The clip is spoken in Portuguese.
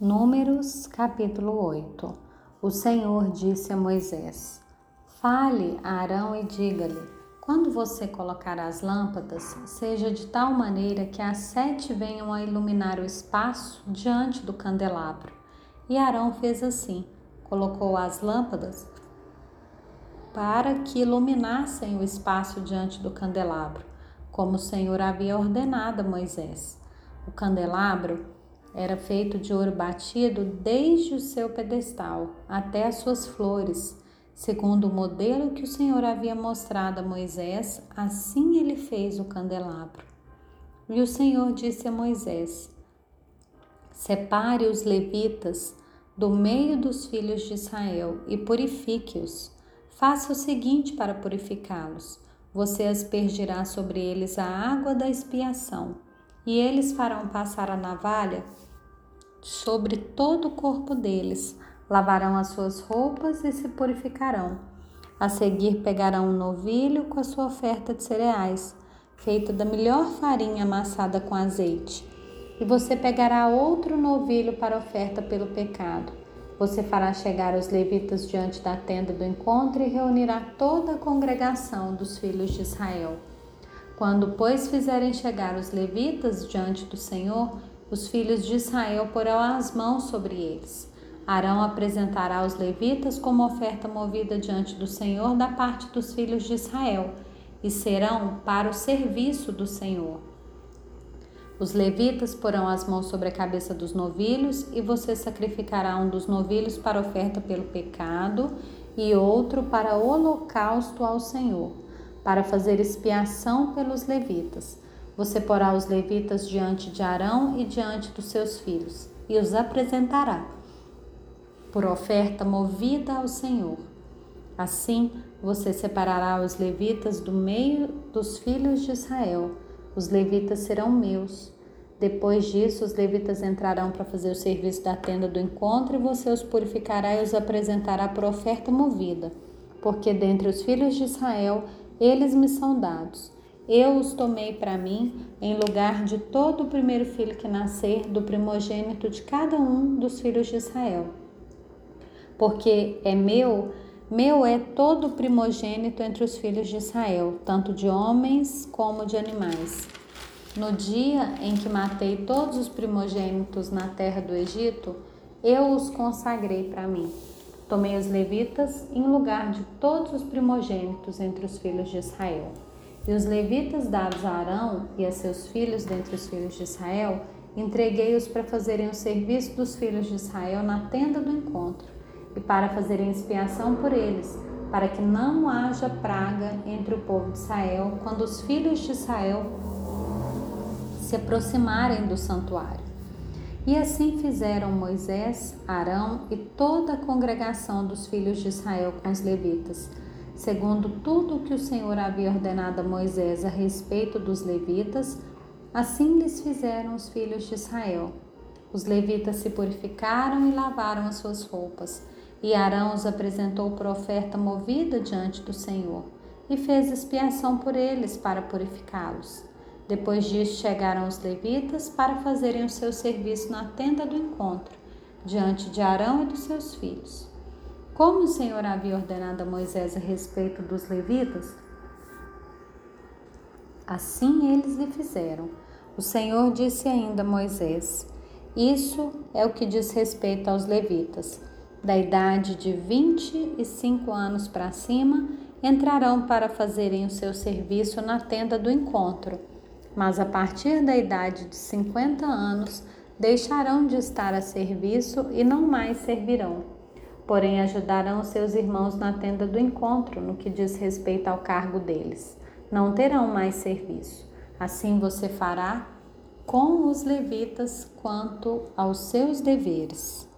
Números capítulo 8 O Senhor disse a Moisés: Fale a Arão e diga-lhe: Quando você colocar as lâmpadas, seja de tal maneira que as sete venham a iluminar o espaço diante do candelabro. E Arão fez assim: colocou as lâmpadas para que iluminassem o espaço diante do candelabro, como o Senhor havia ordenado a Moisés. O candelabro era feito de ouro batido desde o seu pedestal até as suas flores, segundo o modelo que o Senhor havia mostrado a Moisés, assim ele fez o candelabro. E o Senhor disse a Moisés: Separe os levitas do meio dos filhos de Israel e purifique-os. Faça o seguinte para purificá-los: você aspergirá sobre eles a água da expiação e eles farão passar a navalha sobre todo o corpo deles, lavarão as suas roupas e se purificarão. A seguir pegarão um novilho com a sua oferta de cereais, feita da melhor farinha amassada com azeite. E você pegará outro novilho para oferta pelo pecado. Você fará chegar os levitas diante da tenda do encontro e reunirá toda a congregação dos filhos de Israel. Quando, pois, fizerem chegar os levitas diante do Senhor, os filhos de Israel porão as mãos sobre eles. Arão apresentará os levitas como oferta movida diante do Senhor da parte dos filhos de Israel, e serão para o serviço do Senhor. Os levitas porão as mãos sobre a cabeça dos novilhos, e você sacrificará um dos novilhos para oferta pelo pecado e outro para holocausto ao Senhor para fazer expiação pelos levitas. Você porá os levitas diante de Arão e diante dos seus filhos, e os apresentará por oferta movida ao Senhor. Assim, você separará os levitas do meio dos filhos de Israel. Os levitas serão meus. Depois disso, os levitas entrarão para fazer o serviço da tenda do encontro e você os purificará e os apresentará por oferta movida. Porque dentre os filhos de Israel eles me são dados. Eu os tomei para mim em lugar de todo o primeiro filho que nascer do primogênito de cada um dos filhos de Israel. Porque é meu, meu é todo o primogênito entre os filhos de Israel, tanto de homens como de animais. No dia em que matei todos os primogênitos na terra do Egito, eu os consagrei para mim. Tomei os levitas em lugar de todos os primogênitos entre os filhos de Israel. E os levitas dados a Arão e a seus filhos dentre os filhos de Israel, entreguei-os para fazerem o serviço dos filhos de Israel na tenda do encontro e para fazerem expiação por eles, para que não haja praga entre o povo de Israel quando os filhos de Israel se aproximarem do santuário. E assim fizeram Moisés, Arão e toda a congregação dos filhos de Israel com os levitas, segundo tudo o que o Senhor havia ordenado a Moisés a respeito dos levitas, assim lhes fizeram os filhos de Israel. Os levitas se purificaram e lavaram as suas roupas, e Arão os apresentou por oferta movida diante do Senhor, e fez expiação por eles para purificá-los. Depois disso chegaram os levitas para fazerem o seu serviço na tenda do encontro, diante de Arão e dos seus filhos. Como o Senhor havia ordenado a Moisés a respeito dos levitas, assim eles lhe fizeram. O Senhor disse ainda a Moisés: Isso é o que diz respeito aos levitas. Da idade de vinte e cinco anos para cima, entrarão para fazerem o seu serviço na tenda do encontro mas a partir da idade de 50 anos deixarão de estar a serviço e não mais servirão. Porém, ajudarão seus irmãos na tenda do encontro no que diz respeito ao cargo deles. Não terão mais serviço. Assim você fará com os levitas quanto aos seus deveres.